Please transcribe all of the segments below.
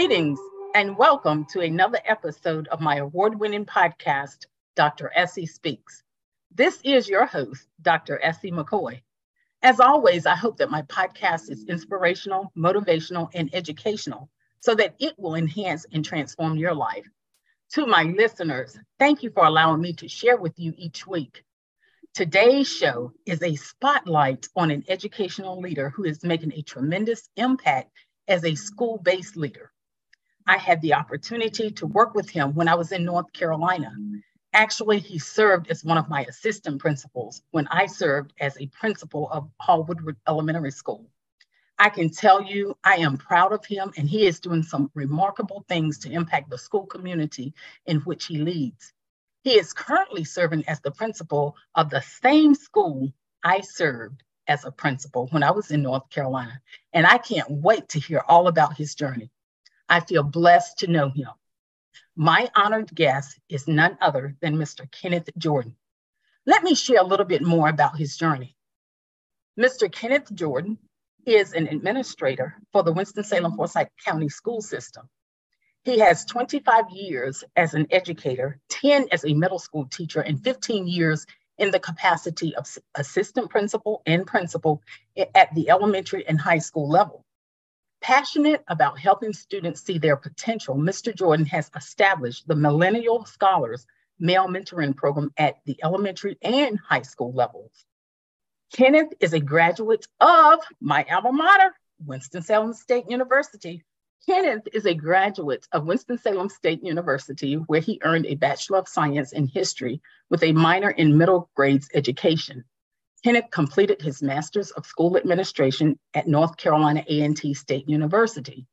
Greetings and welcome to another episode of my award winning podcast, Dr. Essie Speaks. This is your host, Dr. Essie McKoy. As always, I hope that my podcast is inspirational, motivational, and educational so that it will enhance and transform your life. To my listeners, thank you for allowing me to share with you each week. Today's show is a spotlight on an educational leader who is making a tremendous impact as a school based leader. I had the opportunity to work with him when I was in North Carolina. Actually, he served as one of my assistant principals when I served as a principal of Hall Woodward Elementary School. I can tell you, I am proud of him, and he is doing some remarkable things to impact the school community in which he leads. He is currently serving as the principal of the same school I served as a principal when I was in North Carolina, and I can't wait to hear all about his journey. I feel blessed to know him. My honored guest is none other than Mr. Kenneth Jordan. Let me share a little bit more about his journey. Mr. Kenneth Jordan is an administrator for the Winston-Salem Forsyth County School System. He has 25 years as an educator, 10 as a middle school teacher, and 15 years in the capacity of assistant principal and principal at the elementary and high school level. Passionate about helping students see their potential, Mr. Jordan has established the Millennial Scholars Male Mentoring Program at the elementary and high school levels. Kenneth is a graduate of my alma mater, Winston-Salem State University. Kenneth is a graduate of Winston-Salem State University, where he earned a Bachelor of Science in History with a minor in middle grades education. Kenneth completed his Master's of School Administration at North Carolina A&T State University,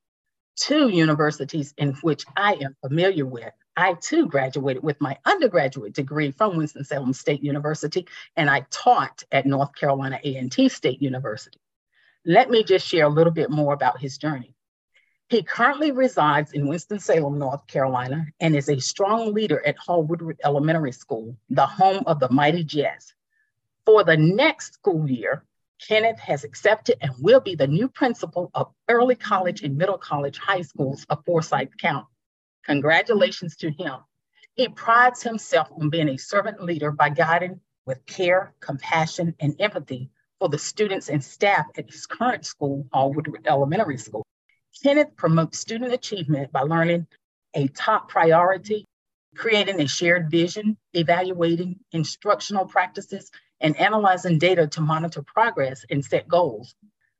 two universities in which I am familiar with. I too graduated with my undergraduate degree from Winston-Salem State University, and I taught at North Carolina A&T State University. Let me just share a little bit more about his journey. He currently resides in Winston-Salem, North Carolina, and is a strong leader at Hall Woodward Elementary School, the home of the Mighty Jets. For the next school year, Kenneth has accepted and will be the new principal of early college and middle college high schools of Forsyth County. Congratulations to him. He prides himself on being a servant leader by guiding with care, compassion, and empathy for the students and staff at his current school, Hall Woodward Elementary School. Kenneth promotes student achievement by learning a top priority, creating a shared vision, evaluating instructional practices, and analyzing data to monitor progress and set goals.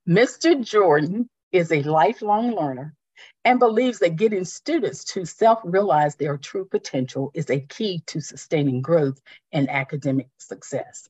Mr. Jordan is a lifelong learner and believes that getting students to self realize their true potential is a key to sustaining growth and academic success.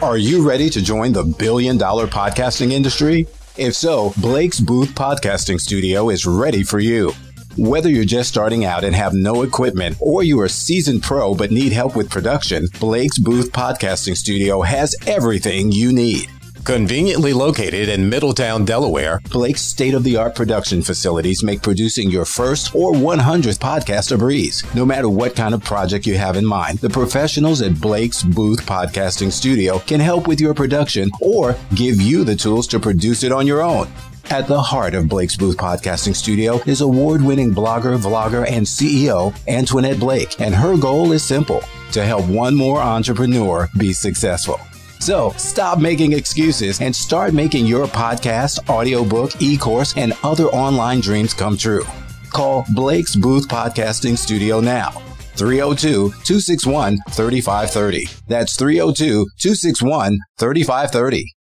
Are you ready to join the billion dollar podcasting industry? If so, Blake's Booth Podcasting Studio is ready for you. Whether you're just starting out and have no equipment, or you are a seasoned pro but need help with production, Blake's Booth Podcasting Studio has everything you need. Conveniently located in Middletown, Delaware, Blake's state of the art production facilities make producing your first or 100th podcast a breeze. No matter what kind of project you have in mind, the professionals at Blake's Booth Podcasting Studio can help with your production or give you the tools to produce it on your own. At the heart of Blake's Booth Podcasting Studio is award winning blogger, vlogger, and CEO Antoinette Blake, and her goal is simple to help one more entrepreneur be successful. So stop making excuses and start making your podcast, audiobook, e course, and other online dreams come true. Call Blake's Booth Podcasting Studio now. 302 261 3530. That's 302 261 3530.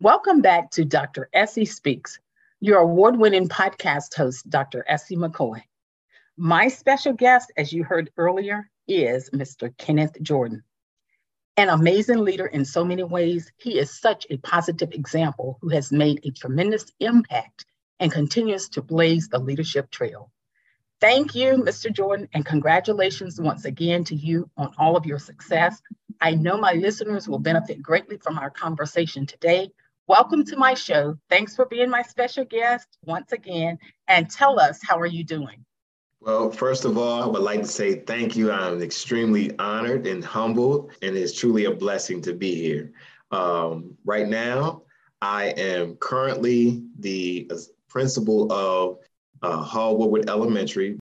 Welcome back to Dr. Essie Speaks, your award winning podcast host, Dr. Essie McKoy. My special guest, as you heard earlier, is Mr. Kenneth Jordan. An amazing leader in so many ways, he is such a positive example who has made a tremendous impact and continues to blaze the leadership trail. Thank you, Mr. Jordan, and congratulations once again to you on all of your success. I know my listeners will benefit greatly from our conversation today. Welcome to my show. Thanks for being my special guest once again, and tell us how are you doing? Well, first of all, I would like to say thank you. I'm extremely honored and humbled, and it's truly a blessing to be here. Um, right now, I am currently the principal of uh, Hall Woodward Elementary.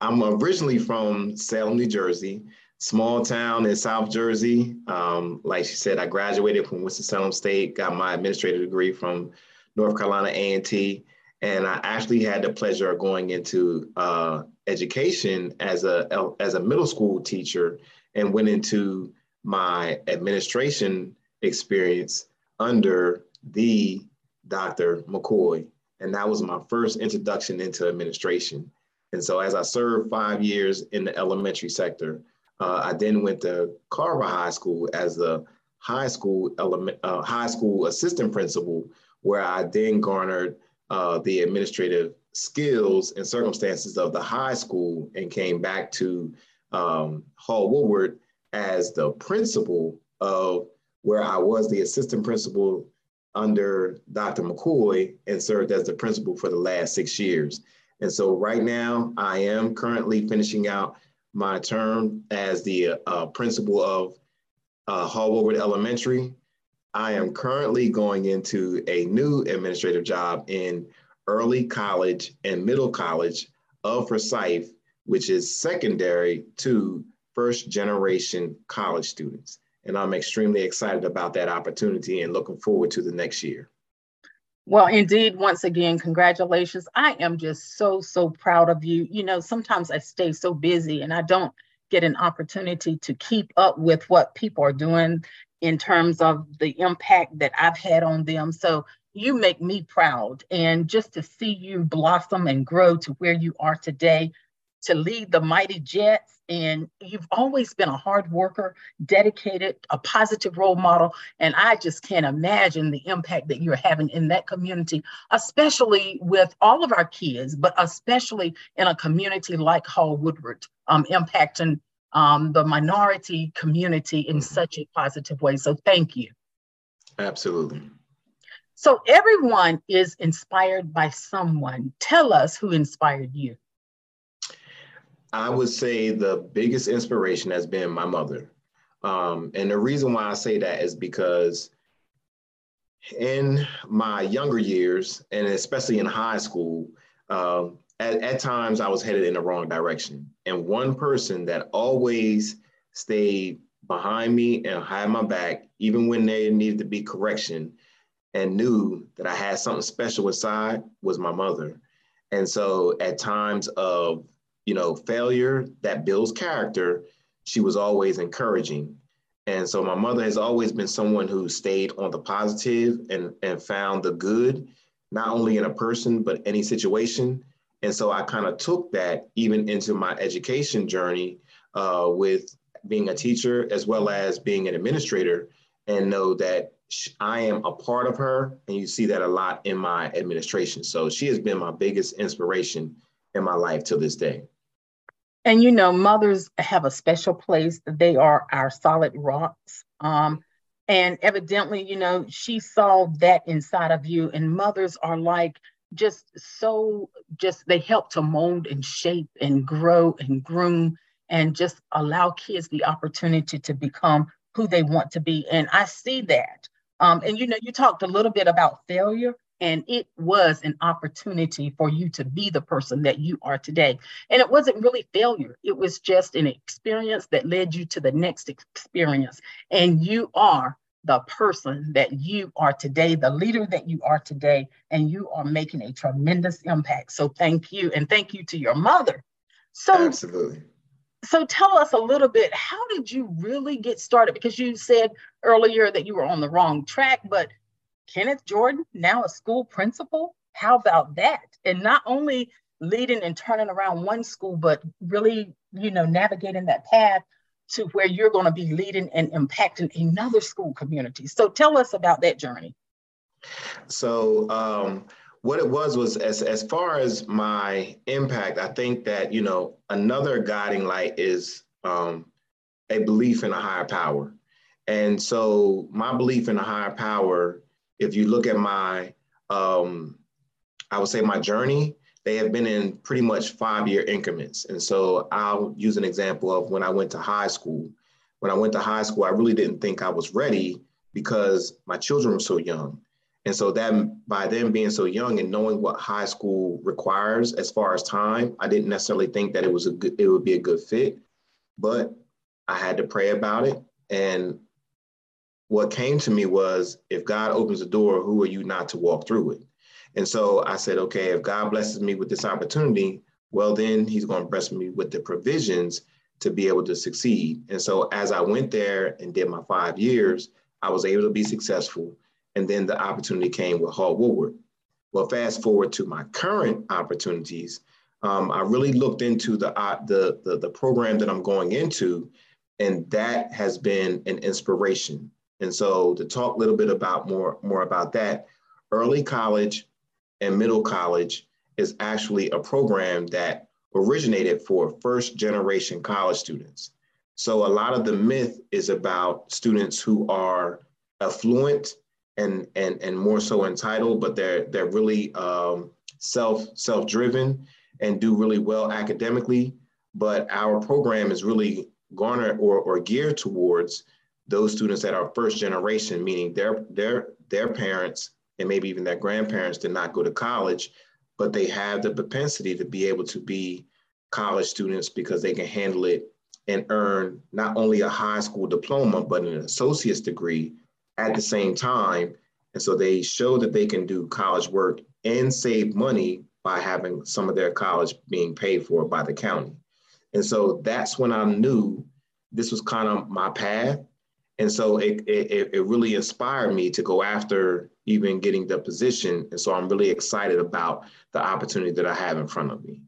I'm originally from Salem, New Jersey, small town in South Jersey. Um, like she said, I graduated from Winston-Salem State, got my administrative degree from North Carolina A&T, and I actually had the pleasure of going into uh, education as a as a middle school teacher, and went into my administration experience under the Dr. McKoy, and that was my first introduction into administration. And so, as I served five years in the elementary sector, uh, I then went to Carver High School as a high school element, uh, high school assistant principal, where I then garnered uh, the administrative skills and circumstances of the high school and came back to um, Hall Woodward as the principal of where I was the assistant principal under Dr. McKoy and served as the principal for the last six years. And so right now I am currently finishing out my term as the uh, principal of uh, Hall Elementary I am currently going into a new administrative job in early college and middle college of Forsyth, which is secondary to first generation college students. And I'm extremely excited about that opportunity and looking forward to the next year. Well, indeed, once again, congratulations. I am just so, so proud of you. You know, sometimes I stay so busy and I don't get an opportunity to keep up with what people are doing in terms of the impact that I've had on them. So you make me proud. And just to see you blossom and grow to where you are today, to lead the mighty Jets. And you've always been a hard worker, dedicated, a positive role model. And I just can't imagine the impact that you're having in that community, especially with all of our kids, but especially in a community like Hall Woodward, um, impacting um, the minority community in mm-hmm. such a positive way. So thank you. Absolutely. So everyone is inspired by someone. Tell us who inspired you. I would say the biggest inspiration has been my mother. Um, and the reason why I say that is because in my younger years, and especially in high school, um, at, at times I was headed in the wrong direction. And one person that always stayed behind me and had my back, even when there needed to be correction, and knew that I had something special inside was my mother. And so at times of, you know, failure that builds character, she was always encouraging. And so my mother has always been someone who stayed on the positive and, and found the good, not only in a person, but any situation. And so I kind of took that even into my education journey uh, with being a teacher as well as being an administrator and know that I am a part of her. And you see that a lot in my administration. So she has been my biggest inspiration in my life to this day. And you know, mothers have a special place. They are our solid rocks. Um, and evidently, you know, she saw that inside of you. And mothers are like just so just they help to mold and shape and grow and groom and just allow kids the opportunity to become who they want to be and i see that um, and you know you talked a little bit about failure and it was an opportunity for you to be the person that you are today and it wasn't really failure it was just an experience that led you to the next experience and you are the person that you are today, the leader that you are today, and you are making a tremendous impact. So thank you. And thank you to your mother. So absolutely. So tell us a little bit, how did you really get started? Because you said earlier that you were on the wrong track, but Kenneth Jordan, now a school principal, how about that? And not only leading and turning around one school, but really, you know, navigating that path to where you're going to be leading and impacting another school community. So tell us about that journey. So um, what it was was as as far as my impact, I think that you know another guiding light is um, a belief in a higher power, and so my belief in a higher power. If you look at my, um, I would say my journey, they have been in pretty much five year increments. And so I'll use an example of when I went to high school. When I went to high school, I really didn't think I was ready because my children were so young. And so that by them being so young and knowing what high school requires as far as time, I didn't necessarily think that it was a good, it would be a good fit, but I had to pray about it. And what came to me was if God opens the door, who are you not to walk through it? And so I said, okay, if God blesses me with this opportunity, well, then he's going to bless me with the provisions to be able to succeed. And so as I went there and did my five years, I was able to be successful. And then the opportunity came with Hall Woodward. Well, fast forward to my current opportunities, um, I really looked into the, uh, the, the, the program that I'm going into, and that has been an inspiration. And so to talk a little bit about more, more about that, early college and middle college is actually a program that originated for first generation college students. So a lot of the myth is about students who are affluent and and and more so entitled, but they're they're really um, self self driven and do really well academically. But our program is really garnered or, or geared towards those students that are first generation, meaning their their their parents and maybe even their grandparents did not go to college, but they have the propensity to be able to be college students because they can handle it and earn not only a high school diploma, but an associate's degree at the same time. And so they show that they can do college work and save money by having some of their college being paid for by the county. And so that's when I knew this was kind of my path. And so it, it, it really inspired me to go after even getting the position. And so I'm really excited about the opportunity that I have in front of me.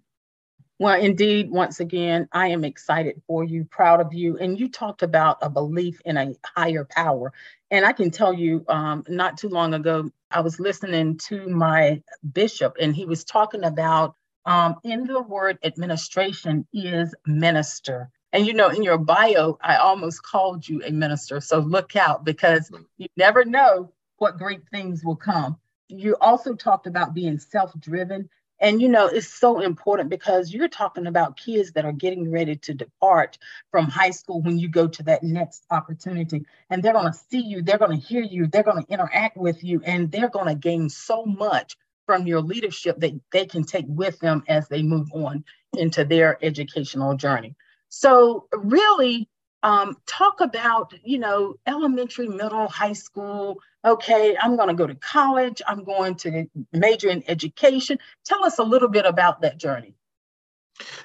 Well, indeed, once again, I am excited for you, proud of you. And you talked about a belief in a higher power. And I can tell you, um, not too long ago, I was listening to my bishop, and he was talking about um, in the word administration is minister. And you know, in your bio, I almost called you a minister. So look out because you never know what great things will come. You also talked about being self driven. And you know, it's so important because you're talking about kids that are getting ready to depart from high school when you go to that next opportunity. And they're going to see you, they're going to hear you, they're going to interact with you, and they're going to gain so much from your leadership that they can take with them as they move on into their educational journey. So, really, um, talk about, you know, elementary, middle, high school. Okay, I'm going to go to college. I'm going to major in education. Tell us a little bit about that journey.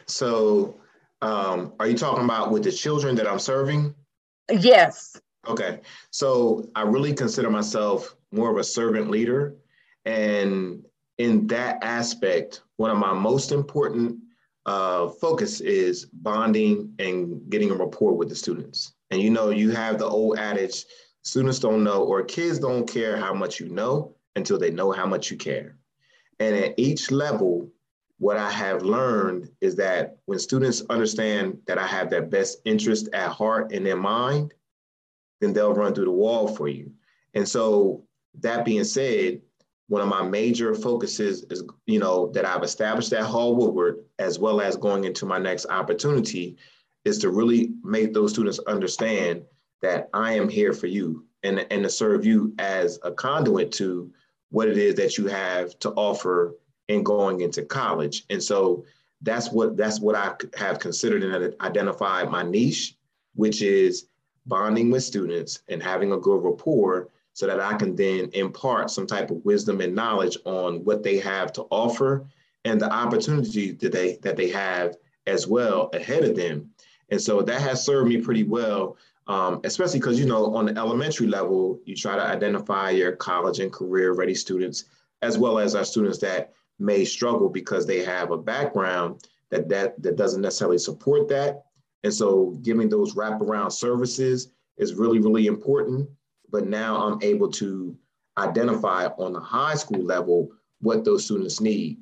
So, um, are you talking about with the children that I'm serving? Yes. Okay. So, I really consider myself more of a servant leader. And in that aspect, one of my most important uh, focus is bonding and getting a rapport with the students. And you know, you have the old adage students don't know or kids don't care how much you know until they know how much you care. And at each level, what I have learned is that when students understand that I have their best interest at heart in their mind, then they'll run through the wall for you. And so, that being said, one of my major focuses is, you know, that I've established at Hall Woodward, as well as going into my next opportunity, is to really make those students understand that I am here for you and, and to serve you as a conduit to what it is that you have to offer in going into college. And so that's what that's what I have considered and identified my niche, which is bonding with students and having a good rapport so that I can then impart some type of wisdom and knowledge on what they have to offer and the opportunity that they that they have as well ahead of them. And so that has served me pretty well, um, especially because you know on the elementary level, you try to identify your college and career ready students, as well as our students that may struggle because they have a background that that that doesn't necessarily support that. And so giving those wraparound services is really, really important but now I'm able to identify on the high school level what those students need.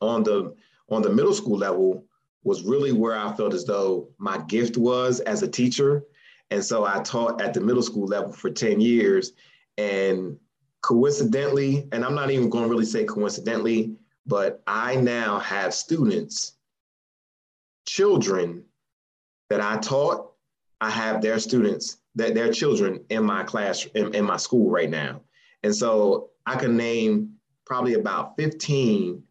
On the on the middle school level was really where I felt as though my gift was as a teacher. And so I taught at the middle school level for 10 years. And coincidentally, and I'm not even going to really say coincidentally, but I now have students, children that I taught, I have their students that their children in my class in, in my school right now And so I can name probably about 15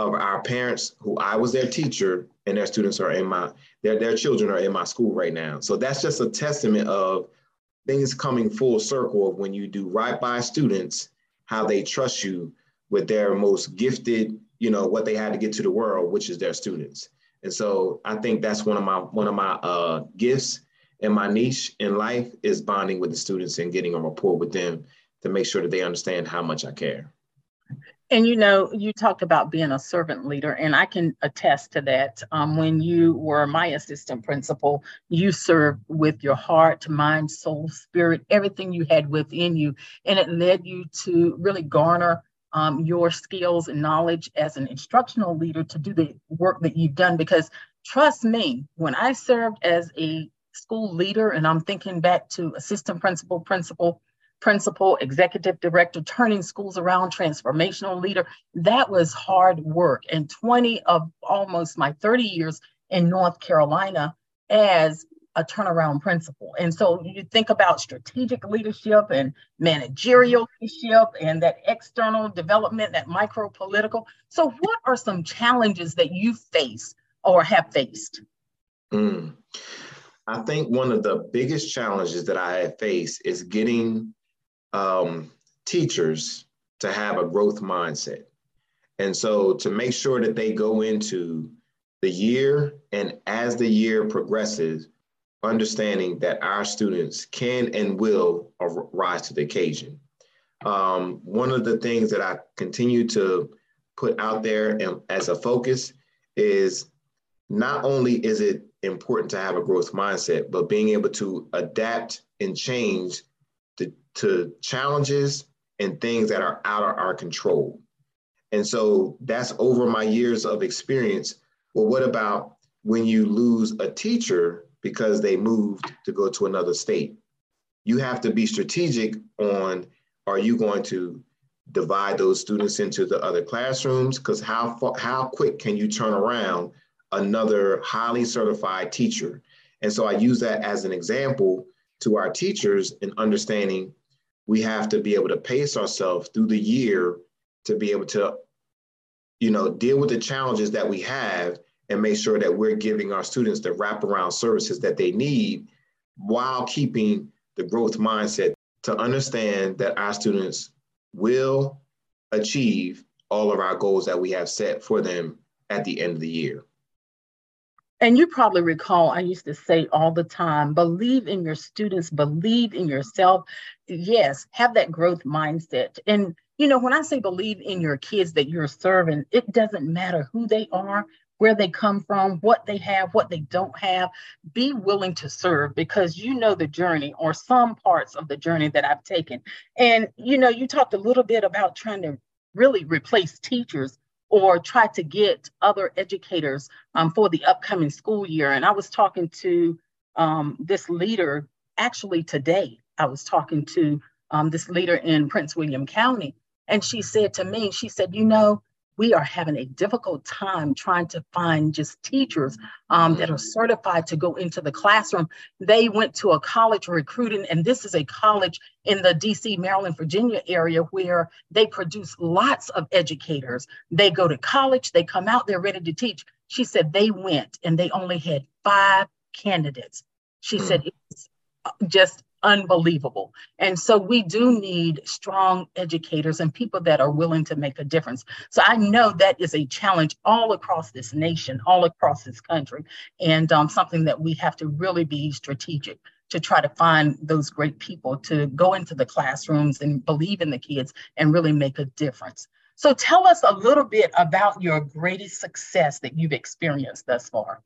of our parents who I was their teacher and their students are in my, their, their children are in my school right now. So that's just a testament of things coming full circle of when you do right by students, how they trust you with their most gifted, you know, what they had to get to the world, which is their students. And so I think that's one of my one of my uh, gifts and my niche in life is bonding with the students and getting a rapport with them to make sure that they understand how much I care. And you know, you talked about being a servant leader, and I can attest to that. Um, when you were my assistant principal, you served with your heart, mind, soul, spirit, everything you had within you, and it led you to really garner um, your skills and knowledge as an instructional leader to do the work that you've done. Because trust me, when I served as a school leader, and I'm thinking back to assistant principal, principal, principal, executive director, turning schools around, transformational leader. That was hard work. And 20 of almost my 30 years in North Carolina as a turnaround principal. And so you think about strategic leadership and managerial leadership and that external development, that micro political. So, what are some challenges that you face or have faced? Mm. I think one of the biggest challenges that I have faced is getting um, teachers to have a growth mindset. And so to make sure that they go into the year and as the year progresses, understanding that our students can and will rise to the occasion. Um, one of the things that I continue to put out there and as a focus is not only is it important to have a growth mindset, but being able to adapt and change to challenges and things that are out of our control. And so that's over my years of experience. Well, what about when you lose a teacher because they moved to go to another state? You have to be strategic on are you going to divide those students into the other classrooms? Because how, how quick can you turn around another highly certified teacher? And so I use that as an example to our teachers in understanding we have to be able to pace ourselves through the year to be able to you know deal with the challenges that we have and make sure that we're giving our students the wraparound services that they need while keeping the growth mindset to understand that our students will achieve all of our goals that we have set for them at the end of the year. And you probably recall, I used to say all the time believe in your students, believe in yourself. Yes, have that growth mindset. And, you know, when I say believe in your kids that you're serving, it doesn't matter who they are, where they come from, what they have, what they don't have. Be willing to serve because you know the journey or some parts of the journey that I've taken. And, you know, you talked a little bit about trying to really replace teachers or try to get other educators um, for the upcoming school year. And I was talking to um, this leader actually today. I was talking to um, this leader in Prince William County, and she said to me, she said, You know, we are having a difficult time trying to find just teachers um, that are certified to go into the classroom. They went to a college recruiting, and this is a college in the DC, Maryland, Virginia area where they produce lots of educators. They go to college, they come out, they're ready to teach. She said they went and they only had five candidates. She mm. said it's just unbelievable. And so we do need strong educators and people that are willing to make a difference. So I know that is a challenge all across this nation, all across this country, and um, something that we have to really be strategic to try to find those great people to go into the classrooms and believe in the kids and really make a difference. So tell us a little bit about your greatest success that you've experienced thus far.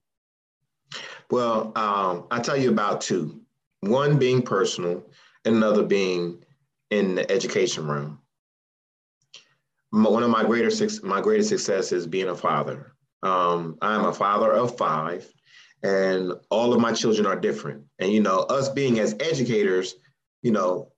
Well, um, I'll tell you about two one being personal and another being in the education realm. One of my greater my greatest success is being a father. Um, I'm a father of five, and all of my children are different. And you know, us being as educators, you know,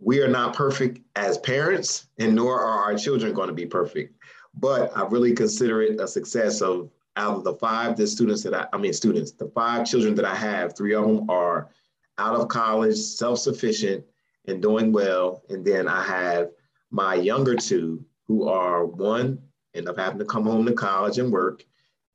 we are not perfect as parents, and nor are our children going to be perfect. But I really consider it a success of out of the five the students that I, I mean students, the five children that I have, three of them are out of college, self-sufficient, and doing well. And then I have my younger two who are one end up having to come home to college and work,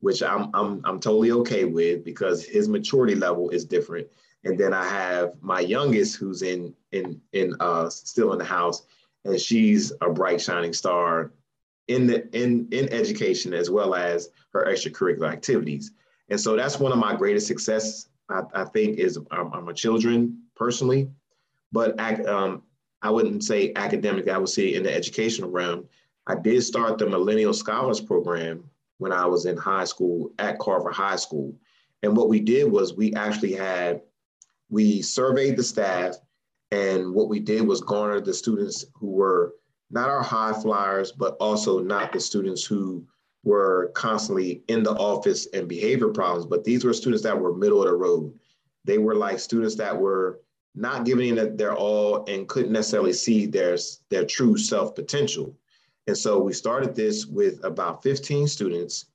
which I'm, I'm, I'm totally okay with because his maturity level is different. And then I have my youngest who's in, in, in uh, still in the house and she's a bright shining star in the in in education as well as her extracurricular activities. And so that's one of my greatest success. I, I think is um, my children personally, but um, I wouldn't say academic. I would say in the educational realm. I did start the Millennial Scholars Program when I was in high school at Carver High School. And what we did was we actually had, we surveyed the staff, and what we did was garner the students who were not our high flyers, but also not the students who were constantly in the office and behavior problems, but these were students that were middle of the road. They were like students that were not giving it their all and couldn't necessarily see their, their true self potential. And so we started this with about 15 students,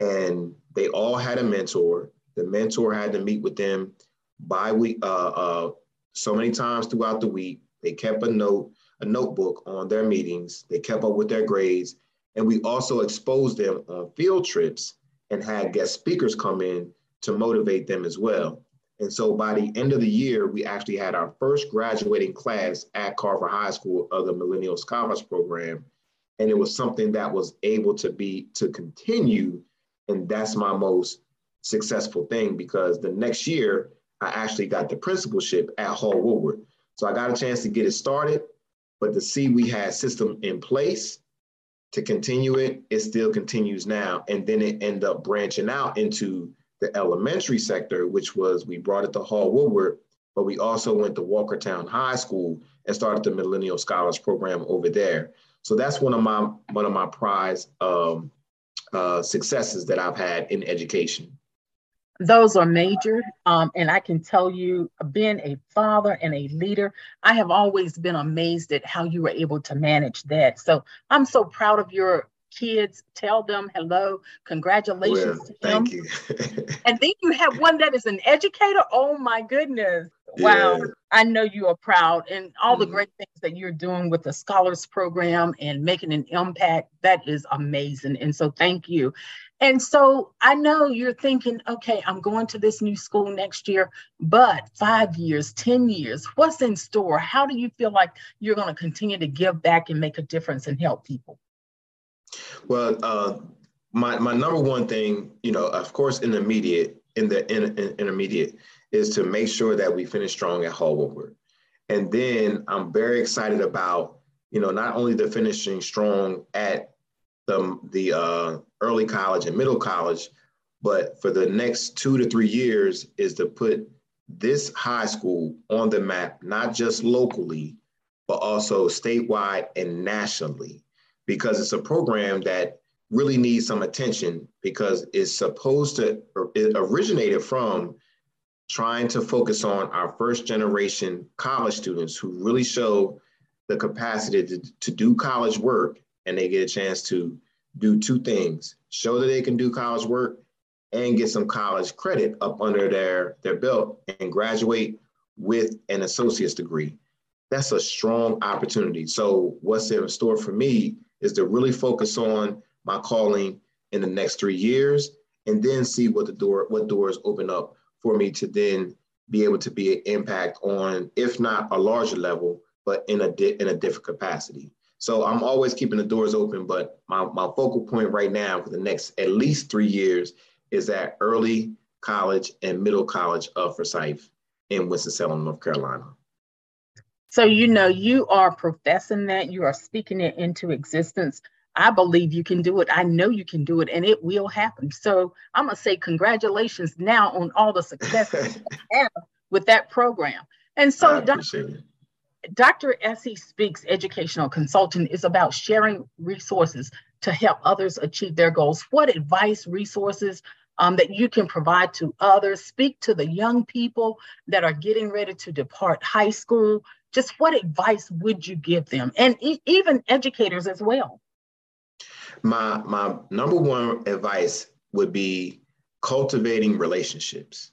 and they all had a mentor. The mentor had to meet with them by week, uh, uh, so many times throughout the week. They kept a note a notebook on their meetings. They kept up with their grades. And we also exposed them on field trips and had guest speakers come in to motivate them as well. And so by the end of the year, we actually had our first graduating class at Carver High School of the Millennial Scholars Program. And it was something that was able to be to continue. And that's my most successful thing because the next year I actually got the principalship at Hall Woodward. So I got a chance to get it started. But to see we had system in place to continue it, it still continues now. And then it ended up branching out into the elementary sector, which was we brought it to Hall Woodward, but we also went to Walkertown High School and started the Millennial Scholars Program over there. So that's one of my one of my prize um, uh, successes that I've had in education those are major. Um, and I can tell you, being a father and a leader, I have always been amazed at how you were able to manage that. So I'm so proud of your kids. Tell them hello, congratulations well, to them. Thank you. and then you have one that is an educator. Oh my goodness. Wow. Yeah. I know you are proud and all mm-hmm. the great things that you're doing with the scholars program and making an impact. That is amazing. And so thank you. And so I know you're thinking, okay, I'm going to this new school next year, but five years, 10 years, what's in store? How do you feel like you're going to continue to give back and make a difference and help people? Well, uh, my, my number one thing, you know, of course, in the immediate, in the in, in, intermediate, is to make sure that we finish strong at Hall. And then I'm very excited about, you know, not only the finishing strong at the, the uh, early college and middle college, but for the next two to three years is to put this high school on the map, not just locally, but also statewide and nationally, because it's a program that really needs some attention because it's supposed to, it originated from trying to focus on our first generation college students who really show the capacity to, to do college work and they get a chance to do two things show that they can do college work and get some college credit up under their, their belt and graduate with an associate's degree. That's a strong opportunity. So, what's in store for me is to really focus on my calling in the next three years and then see what the door what doors open up for me to then be able to be an impact on if not a larger level but in a di- in a different capacity so I'm always keeping the doors open, but my, my focal point right now for the next at least three years is that early college and middle college of Forsyth in Winston-Salem, North Carolina. So, you know, you are professing that, you are speaking it into existence. I believe you can do it. I know you can do it, and it will happen. So, I'm going to say congratulations now on all the success with that program. And so, Dr. Dr. Essie Speaks Educational Consulting is about sharing resources to help others achieve their goals. What advice, resources um, that you can provide to others? Speak to the young people that are getting ready to depart high school. Just what advice would you give them? And e- even educators as well. My, my number one advice would be cultivating relationships.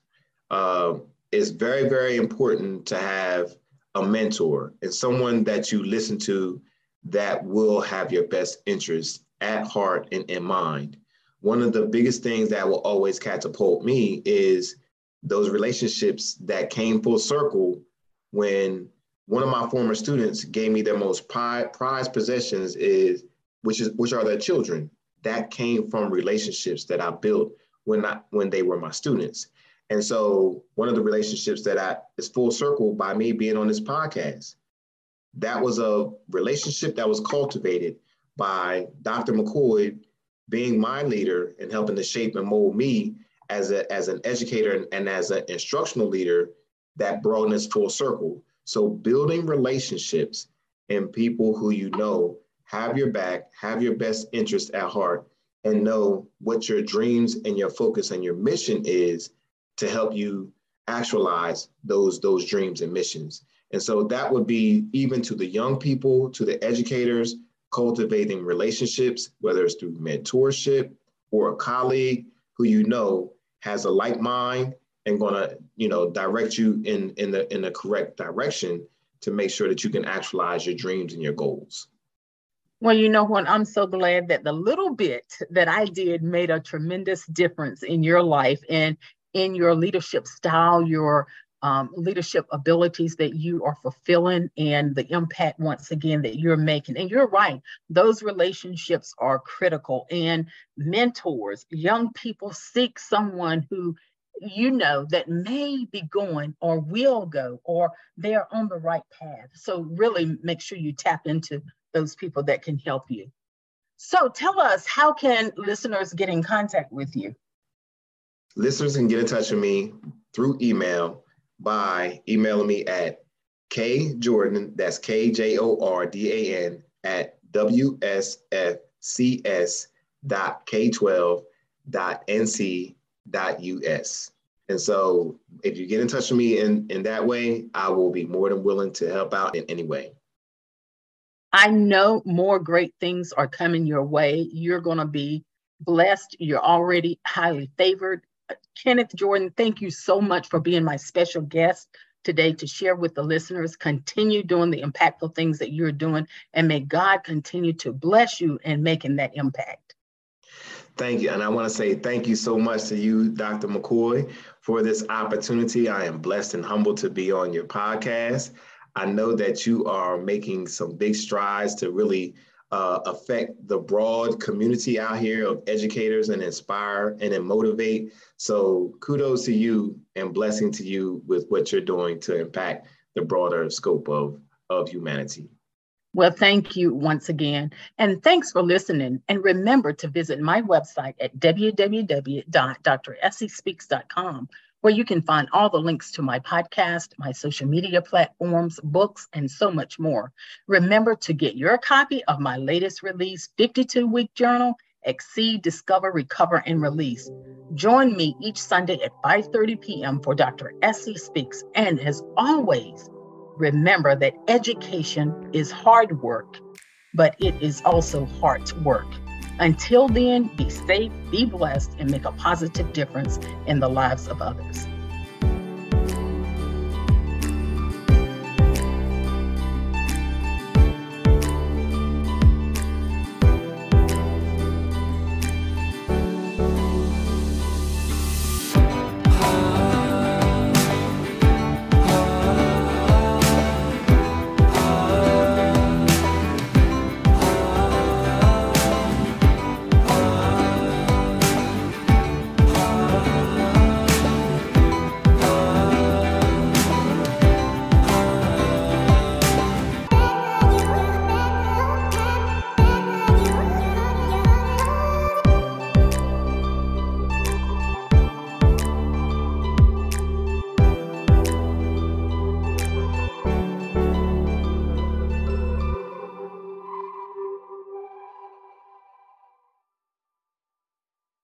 Uh, it's very, very important to have a mentor and someone that you listen to that will have your best interest at heart and in mind. One of the biggest things that will always catapult me is those relationships that came full circle when one of my former students gave me their most prized possessions is which is which are their children. That came from relationships that i built when I, when they were my students. And so one of the relationships that i is full circle by me being on this podcast. That was a relationship that was cultivated by dr mckoy being my leader and helping to shape and mold me as, a, as an educator and, and as an instructional leader that brought us full circle. So building relationships and people who you know have your back, have your best interest at heart, and know what your dreams and your focus and your mission is to help you actualize those those dreams and missions. And so that would be even to the young people, to the educators, cultivating relationships, whether it's through mentorship or a colleague who you know has a like mind and going to you know direct you in in the in the correct direction to make sure that you can actualize your dreams and your goals. Well you know what? I'm so glad that the little bit that i did made a tremendous difference in your life and in your leadership style your um, leadership abilities that you are fulfilling and the impact once again that you're making. And you're right those relationships are critical. And mentors young people seek someone who you know that may be going or will go or they're on the right path. So really make sure you tap into those people that can help you. So tell us how can listeners get in contact with you? Listeners can get in touch with me through email by emailing me at kjordan, that's K-J-O-R-D-A-N, at wsfcs.k12.nc.us. And so if you get in touch with me in, in that way, I will be more than willing to help out in any way. I know more great things are coming your way. You're going to be blessed. You're already highly favored. Kenneth Jordan, thank you so much for being my special guest today to share with the listeners. Continue doing the impactful things that you're doing, and may God continue to bless you in making that impact. Thank you. And I want to say thank you so much to you, Dr. McKoy, for this opportunity. I am blessed and humbled to be on your podcast. I know that you are making some big strides to really uh, affect the broad community out here of educators and inspire and then motivate. So kudos to you and blessing to you with what you're doing to impact the broader scope of, of humanity. Well, thank you once again. And thanks for listening. And remember to visit my website at www.dressiespeaks.com where you can find all the links to my podcast, my social media platforms, books, and so much more. Remember to get your copy of my latest release, 52 week journal, Exceed, Discover, Recover, and Release. Join me each Sunday at 5:30 p.m. for Dr. Essie Speaks. And as always, remember that education is hard work, but it is also heart work. Until then, be safe, be blessed, and make a positive difference in the lives of others.